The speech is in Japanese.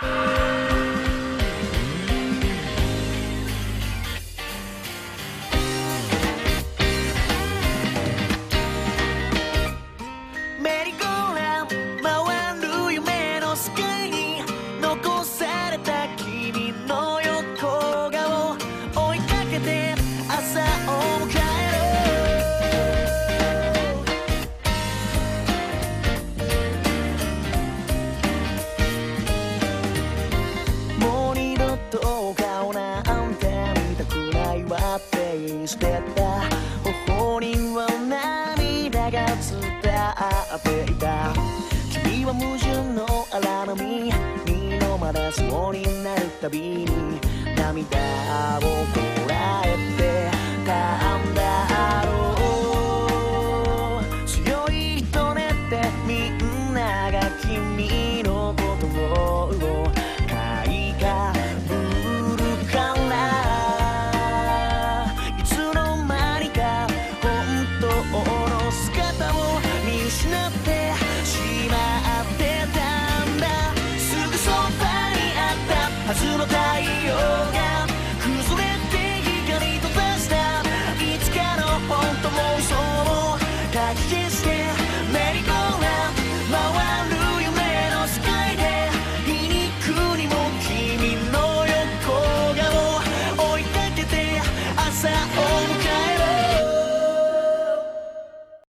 Bye. って捨てた。頬には涙が伝っていた。君は矛盾の荒波。に飲まれそうになるたびに涙をこらえてはずの太陽が崩れて光と出した。いつかの本当も嘘も抱き消して